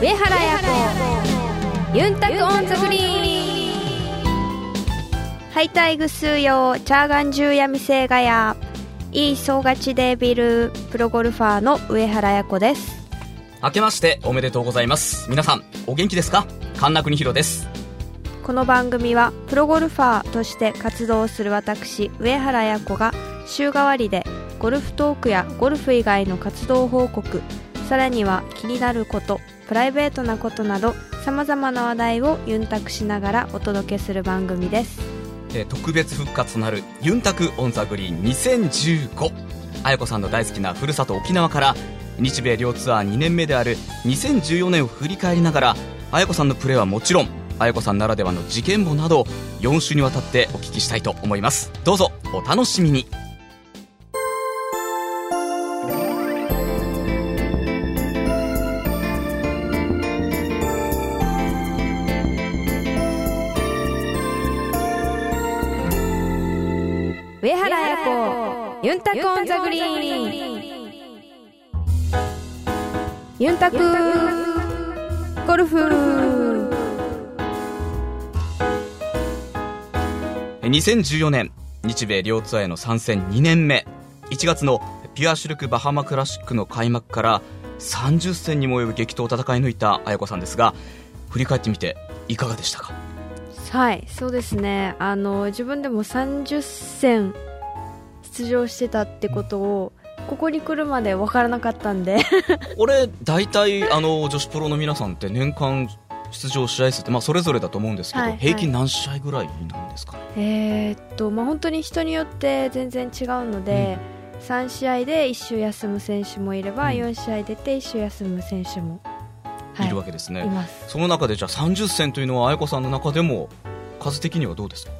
上原彩子。ユンタクオンザグリーン。ハイタイグスーヨーチャーガンジューヤミセイガヤ。イーソーガチデービルプロゴルファーの上原彩子です。明けましておめでとうございます。皆さんお元気ですか？神田国弘です。この番組はプロゴルファーとして活動する私上原彩子が週替わりでゴルフトークやゴルフ以外の活動報告さらには気になることプライベートなことなどさまざまな話題をユンタクしながらお届けする番組です。え特別復活となるユンタクオンザグリーン2015綾子さんの大好きなふるさと沖縄から日米両ツアー2年目である2014年を振り返りながら綾子さんのプレーはもちろん綾子さんならではの事件簿など4週にわたってお聞きしたいと思います。どうぞお楽しみに。タクオンザグリーン。ユンタクゴルフ。2014年日米両ツアーへの参戦2年目。1月のピュアシルクバハマクラシックの開幕から30戦にも及ぶ激闘を戦い抜いた綾子さんですが振り返ってみていかがでしたか？はいそうですね。あの自分でも30戦出場してたってことをここに来るまで分からなかったんで。俺大体あの女子プロの皆さんって年間出場試合数って、まあ、それぞれだと思うんですけど、はいはい。平均何試合ぐらいなんですかね？えーっとまあ本当に人によって全然違うので、3試合で1週休む選手もいれば、うん。4試合出て1週休む選手も、はいるわけですね、います。その中でじゃあ30戦というのは綾子さんの中でも数的にはどうですか？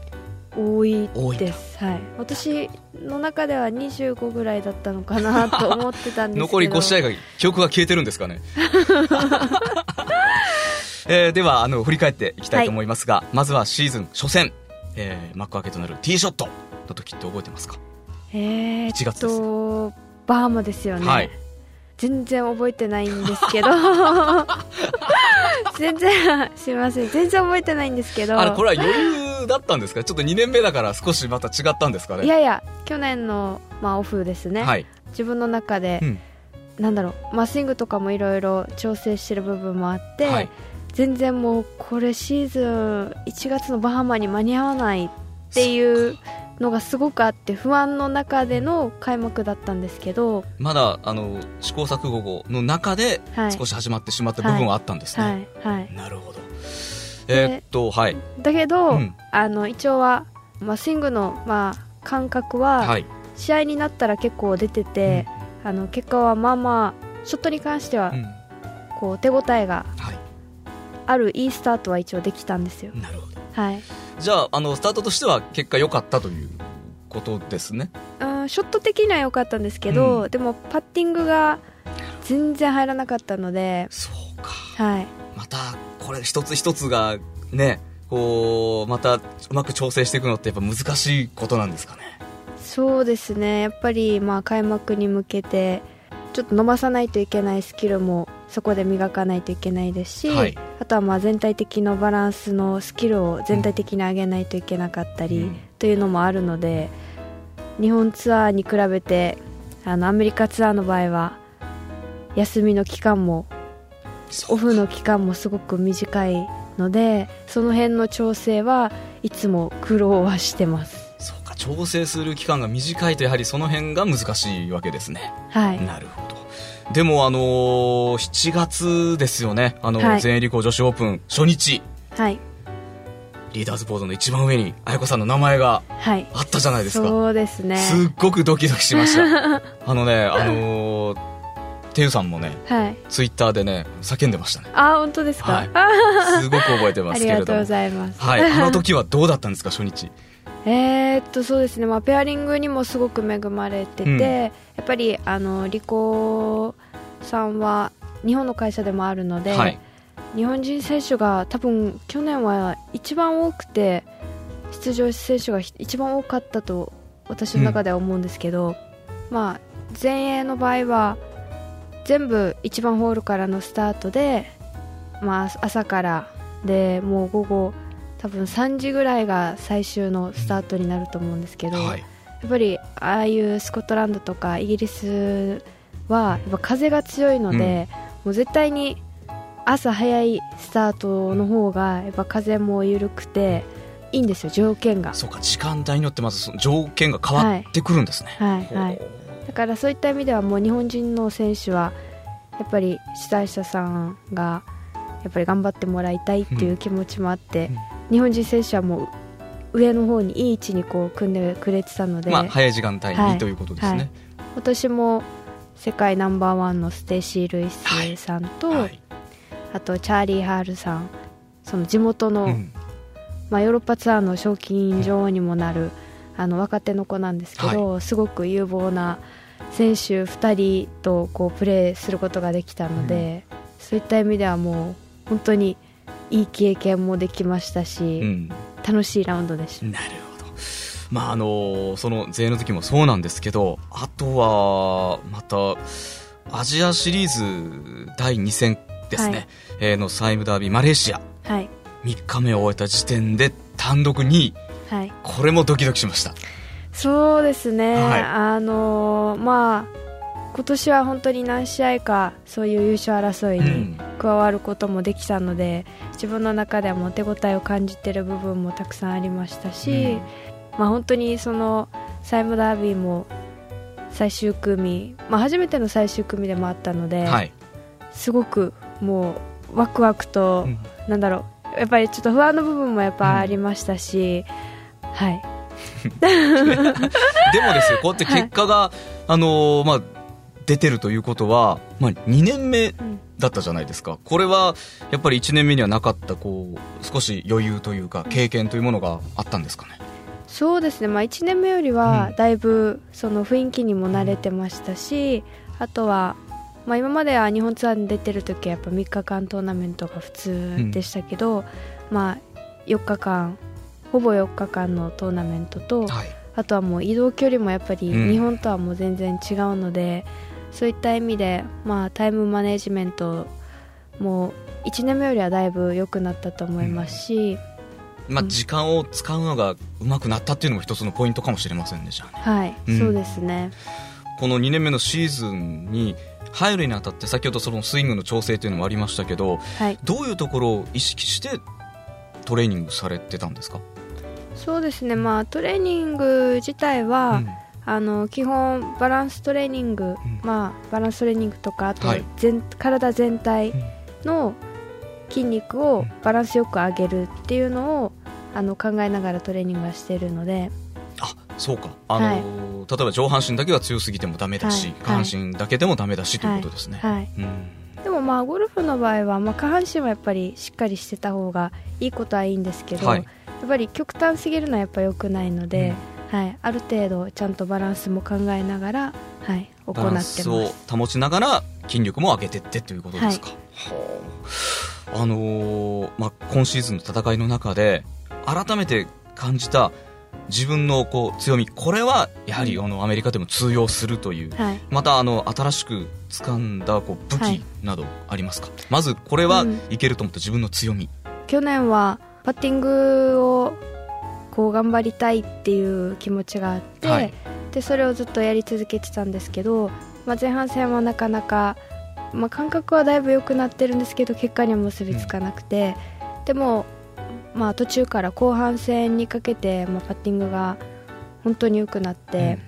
多いです、はい、私の中では25ぐらいだったのかな と思ってたんですけど。残り5試合が記憶が消えてるんですかね、えーではあの振り返っていきたいと思いますが、まずはシーズン初戦、えー幕開けとなるティーショットの時って覚えてますか？えー、1月っとバーマですよね、はい。全然覚えてないんですけど。全然すいません。全然覚えてないんですけど。あれこれは余裕だったんですか？ちょっと2年目だから少しまた違ったんですかね？いやいや去年の、まあ、オフですね、はい、自分の中で、うん。なんだろうまあ、スイングとかもいろいろ調整してる部分もあって、はい。全然もうこれシーズン1月のバハマに間に合わないっていうのがすごくあって不安の中での開幕だったんですけど、まだあの試行錯誤の中ではい。少し始まってしまった部分はあったんですね、はいはい、なるほどえーっとはい。だけど、うん。あの一応は、まあ、スイングの、まあ、感覚ははい。試合になったら結構出てて、あの結果はまあまあショットに関してはうん。こう手応えがはい。あるいいスタートは一応できたんですよ。なるほど。はい。じゃああのスタートとしては結果良かったということですね？うんショット的には良かったんですけど、うでもパッティングが全然入らなかったので、そうか。はい、またこれ一つ一つがねこうまたうまく調整していくのってやっぱ難しいことなんですかね。そうですね。やっぱりまあ開幕に向けてちょっと伸ばさないといけないスキルもそこで磨かないといけないですし、はい。あとはまあ全体的のバランスのスキルを全体的に上げないといけなかったり、うん。というのもあるので日本ツアーに比べてあのアメリカツアーの場合は休みの期間もオフの期間もすごく短いのでその辺の調整はいつも苦労はしてます。そうか調整する期間が短いとやはりその辺が難しいわけですね。はい。なるほど。でもあのー7月ですよね。あの、はい。全英理工女子オープン。初日。はい。リーダーズボードの一番上に綾子さんの名前がはい。あったじゃないですか。そうですね。すっごくドキドキしました。あのねあのーてゆさんもねはい。ツイッターでね叫んでましたね。あ本当ですか、はい。あ すごく覚えてまあすけれども。りがとうございます。はい。あの時はどうだったんですか初日？えーっとそうですね、まあ、ペアリングにもすごく恵まれてて、うん。やっぱりあのリコさんは日本の会社でもあるので、はい。日本人選手が多分去年は一番多くて出場選手が一番多かったと私の中では思うんですけど、まあ、前衛の場合は全部1番ホールからのスタートでまあ、朝からでもう午後多分3時ぐらいが最終のスタートになると思うんですけど、はい、やっぱりああいうスコットランドとかイギリスはやっぱ風が強いので、もう絶対に朝早いスタートの方がやっぱ風も緩くていいんですよ条件が。そうか時間帯によってまずその条件が変わってくるんですね、はい。はいだからそういった意味ではもう日本人の選手はやっぱり主催者さんがやっぱり頑張ってもらいたいっていう気持ちもあって、日本人選手はもう上の方にいい位置にこう組んでくれてたので、まあ、早い時間帯に、はい。ということですね、今年も世界ナンバーワンのステイシー・ルイスさんと、はい。あとチャーリー・ハールさんその地元の、うん。まあ、ヨーロッパツアーの賞金女王にもなるあの若手の子なんですけど、すごく有望な選手2人とこうプレーすることができたので、そういった意味ではもう本当にいい経験もできましたし、うん。楽しいラウンドでした。なるほど。まああのその前衛の時もそうなんですけど、あとはまたアジアシリーズ第2戦ですね、はい。えーのサイムダービーマレーシア。はい、3日目を終えた時点で単独2位、はい。これもドキドキしました。そうですね、はい。あのーまあ今年は本当に何試合かそういう優勝争いに加わることもできたので、自分の中ではもう手応えを感じている部分もたくさんありましたし、うん。まあ、本当にそのサイムダービーも最終組、まあ、初めての最終組でもあったので、はい。すごくもうワクワクと、うん。なんだろうやっぱりちょっと不安の部分もやっぱありましたし、はい。でもですよ、こうやって結果が、あのーまあ、出てるということは、まあ、2年目んだったじゃないですか。これは、やっぱり1年目にはなかった、こう、少し余裕というか、経験というものがあったんですかね？そうですね、まあ、1年目よりうん。はだいぶその雰囲気にも慣れてましたし、あとは、まあ、今までは日本ツアーに出てる時はやっぱ3日間トーナメントが普通でしたけど、まあ、4日間ほぼ4日間のトーナメントと、はい。あとはもう移動距離もやっぱりうん日本とはもう全然違うので、そういった意味で、まあ、タイムマネジメントも1年目よりはだいぶ良くなったと思いますし、まあ、うん時間を使うのが上手くなったっていうのも一つのポイントかもしれませんね、じゃあね。はい、うんそうですね。この2年目のシーズンに入るにあたって、先ほどそのスイングの調整というのもありましたけど、はいどういうところを意識してトレーニングされてたんですか、そうですね、まあ、トレーニング自体は、うん。あの基本バランストレーニング、ん。まあ、バランストレーニングとかあとはい。全、体全体うん。の筋肉をバランスよく上げるっていうのをあの考えながらトレーニングはしているので、あそうか、あのー例えば上半身だけが強すぎてもダメだし、はい。下半身だけでもダメだしということですね。はい、うん。でもまあゴルフの場合は、まあ、下半身はやっぱりしっかりしてた方がいいことはいいんですけど、はいやっぱり極端すぎるのはやっぱ良くないので、はい、ある程度ちゃんとバランスも考えながら、はい、行ってバランますスを保ちながら筋力も上げてってということですか。はあ。あのーまあ、今シーズンの戦いの中で改めて感じた自分のこう強み。これはやはりうん。あのアメリカでも通用するという、はい。またあの新しく掴んだこう武はい。器などありますか、まずこれはうん。いけると思った自分の強み、去年はパッティングをこう頑張りたいっていう気持ちがあって、はい。でそれをずっとやり続けてたんですけど、まあ、前半戦はなかなか、まあ、感覚はだいぶ良くなってるんですけど結果には結びつかなくて、でも、まあ、途中から後半戦にかけて、まあ、パッティングが本当に良くなって、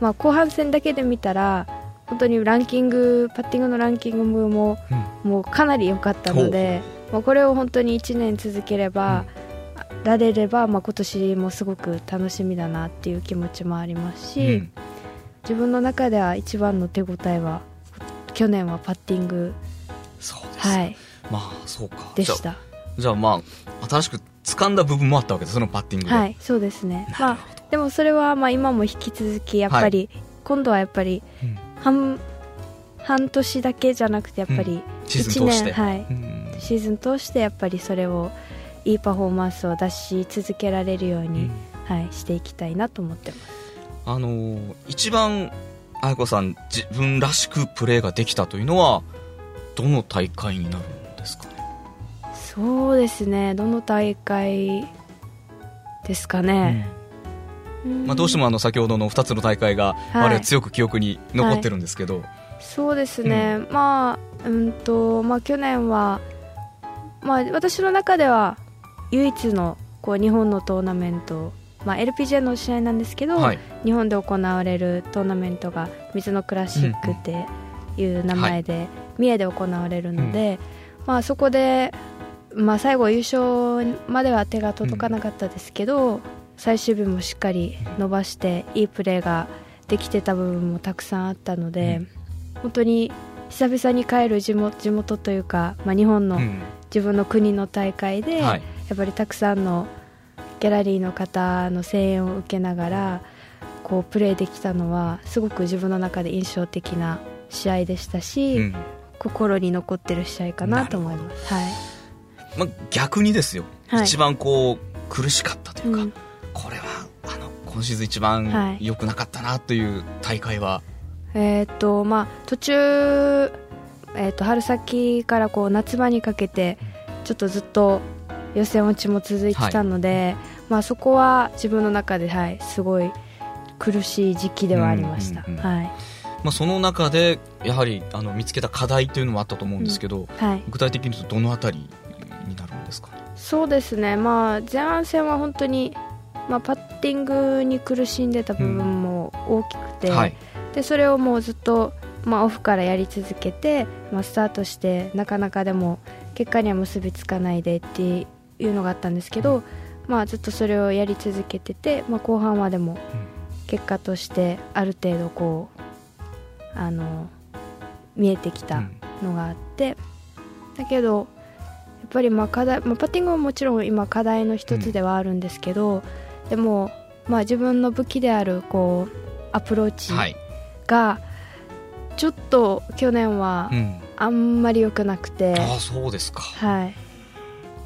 まあ、後半戦だけで見たら本当にランキングパッティングのランキングもうん。もうかなり良かったので、まあ、これを本当に1年続ければ、られれば、まあ、今年もすごく楽しみだなっていう気持ちもありますし、うん。自分の中では一番の手応えは去年はパッティング、そうです、はい、まあそうか。でした。じゃあまあ新しく掴んだ部分もあったわけですそのパッティングで、はいそうですね。まあでもそれはまあ今も引き続きやっぱり、今度はやっぱりうん。半半年だけじゃなくてやっぱりシーズン通して、1年はい。うんシーズン通してやっぱりそれをいいパフォーマンスを出し続けられるように、はい、していきたいなと思ってます。あのー一番愛子さん自分らしくプレーができたというのはどの大会になるんですかね？そうですねどの大会ですかね、まあ、どうしてもあの先ほどの2つの大会が、はい。あれは強く記憶に残ってるんですけど、そうですね、まあうんとまあ去年はまあ私の中では唯一のこう日本のトーナメントまあ LPGA の試合なんですけど、はい。日本で行われるトーナメントが水のクラシックっていう名前で、三重で行われるので、まあそこでまあ最後優勝までは手が届かなかったですけど、最終日もしっかり伸ばしていいプレーができてた部分もたくさんあったので、本当に久々に帰る地元地元というか、まあ、日本のうん自分の国の大会で、はい。やっぱりたくさんのギャラリーの方の声援を受けながらこうプレーできたのはすごく自分の中で印象的な試合でしたし、うん。心に残ってる試合かなと思います。はい。まあ、逆にですよ、はい。一番こう苦しかったというか、うん。これはあの今シーズン一番はい。良くなかったなという大会は、えーっとまあ、途中、えーっと春先からこう夏場にかけてちょっとずっと予選落ちも続いてたので、まあ、そこは自分の中で、はい、すごい苦しい時期ではありました。うんうんうんはい。まあ、その中でやはりあの見つけた課題というのもあったと思うんですけど、はい。具体的に言うとどのあたりになるんですか？ねそうですね、まあ、前半戦は本当に、まあ、パッティングに苦しんでた部分も大きくて、はい。でそれをもうずっと、まあ、オフからやり続けて、まあ、スタートしてなかなかでも結果には結びつかないでっていうのがあったんですけど、まあ、ずっとそれをやり続けてて、まあ、後半はでも結果としてある程度こうあの見えてきたのがあって、だけどやっぱりまあ課題、まあ、パッティングはもちろん今課題の一つではあるんですけど、でも、まあ、自分の武器であるこうアプローチはい、がちょっと去年はうん、あんまり良くなくて、ああそうですか、はい、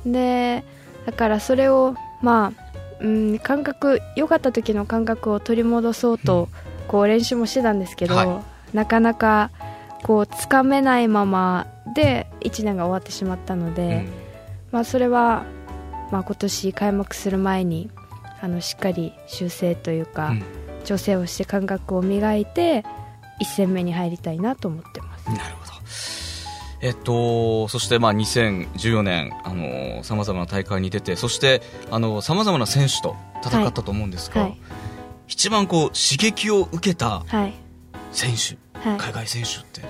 でだからそれをまあ、うん、感覚良かった時の感覚を取り戻そうと、こう練習もしてたんですけど、はなかなかこうつかめないままで1年が終わってしまったので、うん。まあ、それは、まあ、今年開幕する前にあのしっかり修正というか、うん。調整をして感覚を磨いて1戦目に入りたいなと思ってます。なるほど。えっと、そしてまあ2014年、あの、様々な大会に出て、そして、あの、様々な選手と戦ったと思うんですが、はい一番こう、刺激を受けたはい。選手、はい。海外選手って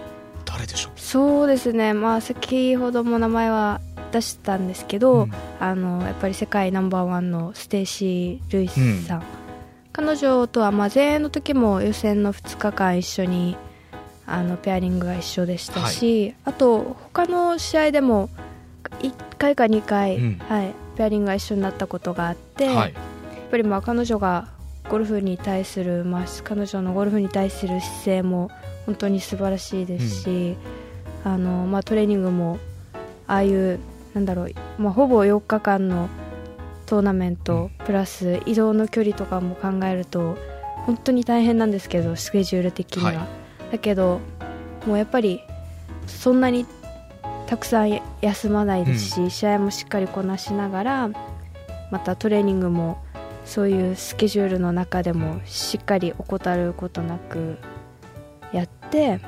誰でしょう？そうですね、まあ、先ほども名前は出したんですけど、うん。あのやっぱり世界ナンバーワンのステイシー・ルイスさん、彼女とはまあ前衛の時も予選の2日間一緒にあのペアリングが一緒でしたし、あと他の試合でも1回か2回、うん。はい、ペアリングが一緒になったことがあって、はい。やっぱりまあ彼女がゴルフに対する、まあ、彼女のゴルフに対する姿勢も本当に素晴らしいですし、あのまあ、トレーニングもああいうなんだろう、まあ、ほぼ4日間のトーナメント、プラス移動の距離とかも考えると本当に大変なんですけどスケジュール的には、はい。だけどもうやっぱりそんなにたくさん休まないですし、試合もしっかりこなしながらまたトレーニングもそういうスケジュールの中でもしっかり怠ることなくやって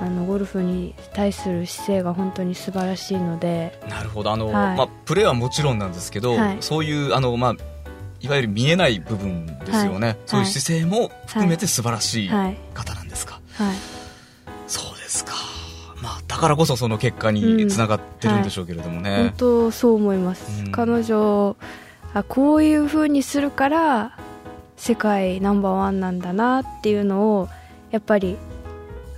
あのゴルフに対する姿勢が本当に素晴らしいので。なるほど。あの、はい。まあ、プレーはもちろんなんですけど、はい。そういう、あの、まあ、いわゆる見えない部分ですよね。はい。そういう姿勢も含めて素晴らしいはい。方なんですか？はい。そうですか。まあ、だからこそその結果につながってるんでしょうけれどもね。本当そう思います、うん。彼女あこういう風にするから世界ナンバーワンなんだなっていうのをやっぱり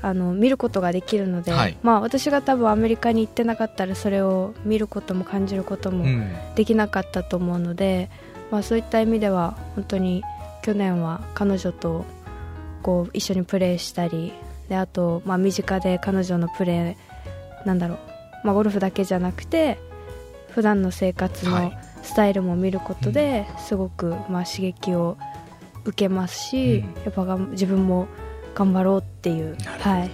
あの見ることができるので、はい。まあ、私が多分アメリカに行ってなかったらそれを見ることも感じることもうん。できなかったと思うので、まあ、そういった意味では本当に去年は彼女とこう一緒にプレーしたりであと、まあ、身近で彼女のプレーなんだろう、まあ、ゴルフだけじゃなくて普段の生活のはい。スタイルも見ることで、すごくまあ刺激を受けますし、うん。やっぱ自分も頑張ろうっていう、はい、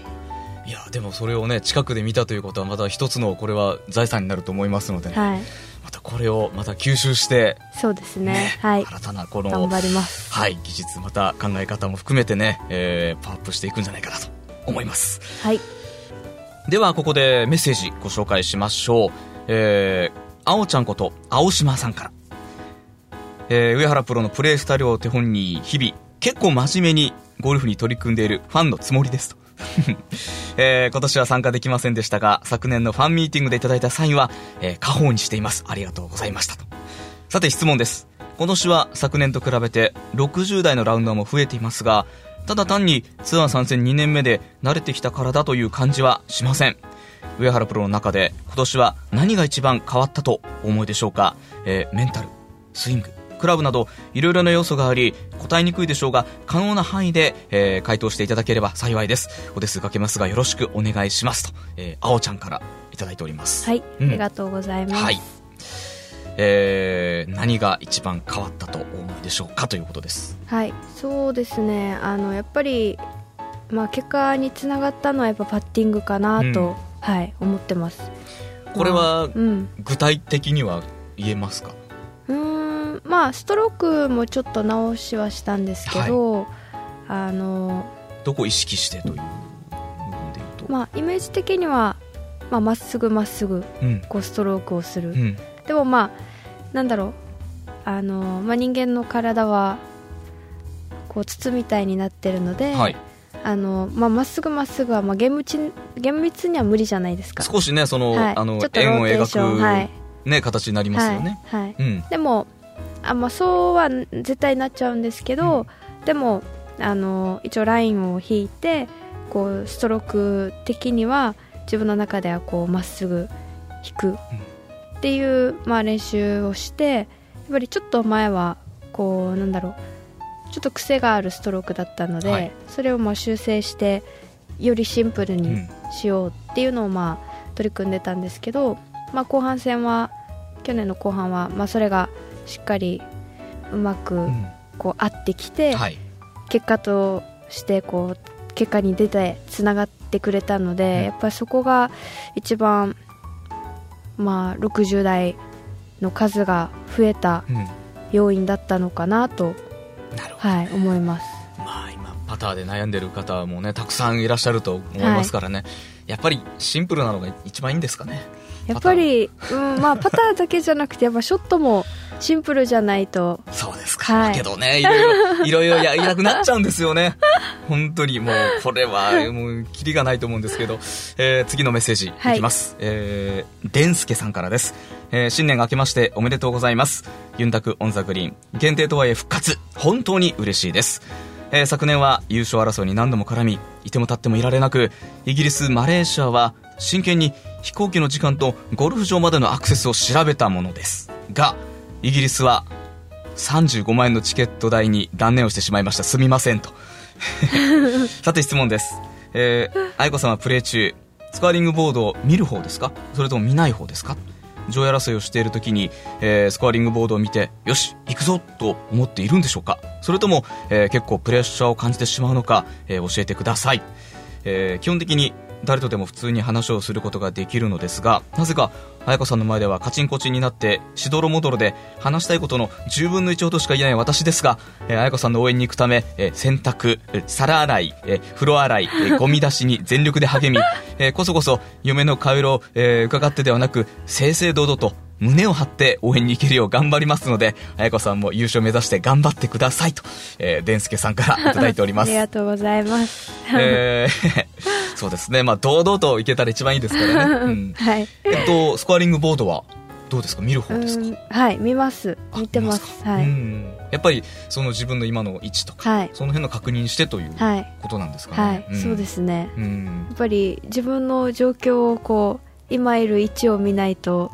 いやでもそれをね近くで見たということはまた一つのこれは財産になると思いますので、ね、はい。またこれをまた吸収して、そうですね。ねはい。新たなこの頑張ります。はい、技術また考え方も含めてね、えーパワーアップしていくんじゃないかなと思います。はい。ではここでメッセージご紹介しましょう。えー、青ちゃんこと青島さんから。えー上原プロのプレースタイルを手本に日々結構真面目にゴルフに取り組んでいるファンのつもりですと、えー今年は参加できませんでしたが昨年のファンミーティングでいただいたサインは、えー、家宝にしています。ありがとうございましたと。さて質問です。今年は昨年と比べて60代のラウンダーも増えていますがただ単にツアー参戦2年目で慣れてきたからだという感じはしません。上原プロの中で今年は何が一番変わったと思いでしょうか、えーメンタルスイング。クラブなどいろいろな要素があり答えにくいでしょうが可能な範囲で、えー回答していただければ幸いです。お手数かけますがよろしくお願いしますと、えー、青ちゃんからいただいております。はい、うん。ありがとうございます、はい。えー何が一番変わったとお思いでしょうかということです。はい、そうですね。あのやっぱり、まあ、結果につながったのはやっぱパッティングかなと、うん。はい、思ってます。これはうん。具体的には言えますか？うーんまあストロークもちょっと直しはしたんですけど、あのどこを意識してというまあイメージ的にはまあまっすぐまっすぐうん。こうストロークをする、うん。でもまあなんだろう。あの、まあ、人間の体はこう筒みたいになってるので、はい、あのまあ、まっすぐまっすぐは、まあ、厳密に厳密には無理じゃないですか。少しねその,、はい。あの円を描ーテーションはい。く、ね、形になりますよね、はい。はい、うん。でもあ、まあ、そうは絶対なっちゃうんですけど、でもあの一応ラインを引いてこうストローク的には自分の中ではこうまっすぐ引くっていう、まあ、練習をしてやっぱりちょっと前はこうなんだろうちょっと癖があるストロークだったので、はい。それをまあ修正してよりシンプルにうんしようっていうのをまあ取り組んでたんですけど、まあ、後半戦は去年の後半はまあそれがしっかりうまくうん。こう合ってきて、はい。結果としてこう結果に出てつながってくれたので、うん。やっぱりそこが一番まあ60代の数が増えたうん。要因だったのかなと、なるほど、はい、思います。まあ今パターで悩んでる方もねたくさんいらっしゃると思いますからね、やっぱりシンプルなのが一番いいんですかね。やっぱり、うんまあ、パターだけじゃなくてやっぱショットもシンプルじゃないと。そうですか、はい。けどねいろいろいろいろやりたくなっちゃうんですよね。本当にもうこれはもうキリがないと思うんですけど、えー次のメッセージいはい。きます、えー、デンスケさんからです、えー新年が明けましておめでとうございます。ユンタクオンザグリーン。限定とはいえ復活。本当に嬉しいです。えー昨年は優勝争いに何度も絡みいても立ってもいられなくイギリスマレーシアは真剣に飛行機の時間とゴルフ場までのアクセスを調べたものです。がイギリスは35万円のチケット代に断念をしてしまいました。すみませんと。さて質問です。えー、愛子さんはプレー中スコアリングボードを見る方ですか？それとも見ない方ですか？上位争いをしている時に、えースコアリングボードを見てよし行くぞと思っているんでしょうか？それとも、えー結構プレッシャーを感じてしまうのか、えー教えてください、えー基本的に誰とでも普通に話をすることができるのですがなぜか彩子さんの前ではカチンコチンになってしどろもどろで話したいことの10分の1ほどしか言えない私ですが、え子さんの応援に行くため、えー洗濯、えー皿洗い、えー風呂洗い、えー ゴミ出しに全力で励み、えーこそこそ嫁の顔色を、えー伺ってではなく正々堂々と胸を張って応援に行けるよう頑張りますので、彩子さんも優勝目指して頑張ってくださいと、えー、デンスケさんからいただいておりまあすり。がとうございます。えーそうですね。まあ、堂々といけたら一番いいですからね。うん、はい。えっと、スコアリングボードはどうですか？見る方うですか？んはい、見ます。あ見てます。か？はい。うん。やっぱり、その自分の今の位置とか、はい。その辺の確認してというはい。ことなんですかはね。い。そうですね。す。うん。やっぱり自分の状況をこう今いる位置を見ないと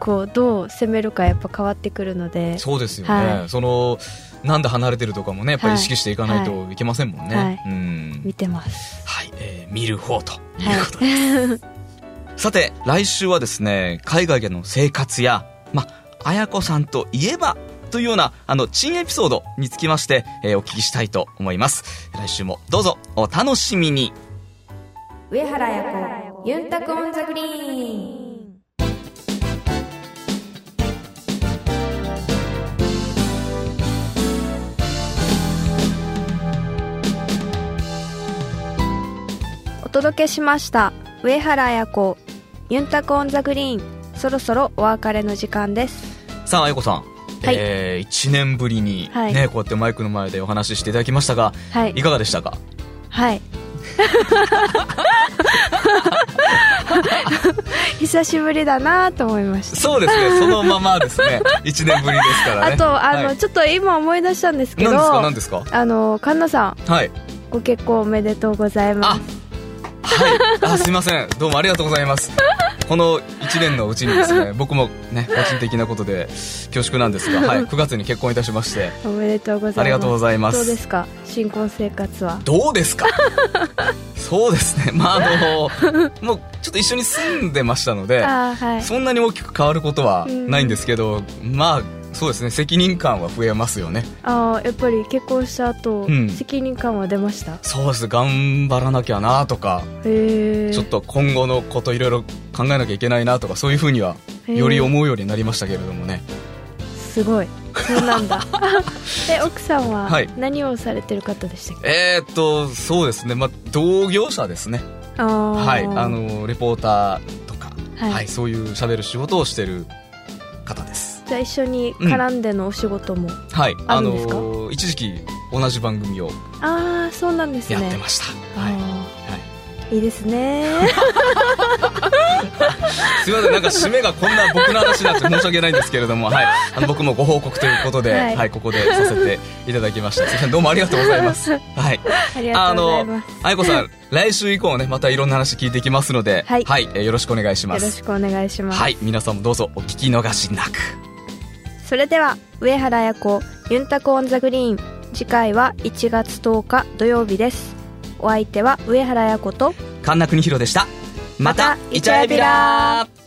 こうどう攻めるかやっぱ変わってくるのでそうですよね。はいその、なんで離れてるとかもね、やっぱり意識していかないといけませんもんね。はいうん。見てますはい、えー見る方ということです。さて、来週はですね、海外での生活や、ま、あやこさんといえば、というような、あの、珍エピソードにつきまして、えーお聞きしたいと思います。来週もどうぞお楽しみに。上原彩子ユンタクオンザグリーン届けしました。上原彩子ユンタクオンザグリーン。そろそろお別れの時間です。さあ、あゆこさん。はい。えー、1年ぶりに、ね、はい。こうやってマイクの前でお話ししていただきましたが、はい。いかがでしたか？はい。久しぶりだなと思いました。そうですね、そのままですね、1年ぶりですからね。あとあの、はい。ちょっと今思い出したんですけど何ですか、何ですか？あのカンナさん。はい。ご結婚おめでとうございますはい。あ、すいません。どうもありがとうございます。この1年のうちにですね、僕もね、個人的なことで恐縮なんですが、はい、9月に結婚いたしまして、おめでとうございますありがとうございますどうですか？新婚生活は？どうですか？そうですね。まあ、あの、もうちょっと一緒に住んでましたので、はいそんなに大きく変わることはないんですけど、まあ、そうですね、責任感は増えますよね。あーやっぱり結婚した後、うん。責任感は出ました？そうです、頑張らなきゃなとか、ちょっと今後のこといろいろ考えなきゃいけないなとか、そういうふうには、より思うようになりましたけれどもね。すごい。そうなんだ。え奥さんははい。何をされてる方でしたっけ、えー、っと、そうですね、まあ、同業者ですね。はい、あの、レポーターとか、はい。はい、そういう喋る仕事をしてる方です。じゃあ一緒に絡んでのお仕事も、はい、あるんですか？の、一時期同じ番組をああそうなんですね。やってました。はい。はい。あーいいですね。すみません、なんか締めがこんな僕の話になって申し訳ないんですけれども、はい、あの僕もご報告ということで、ははいい、ここでさせていただきました。すみません、どうもありがとうございます。はい。あのとうございます、あいこさん、来週以降ね、またいろんな話聞いていきますので、はい。えーよろしくお願いします。よろしくお願いします、はい、皆さんもどうぞお聞き逃しなく。それでは上原彩子ユンタコオンザグリーン。次回は1月10日土曜日です。お相手は上原彩子と神田邦弘でした。またイチャエビラー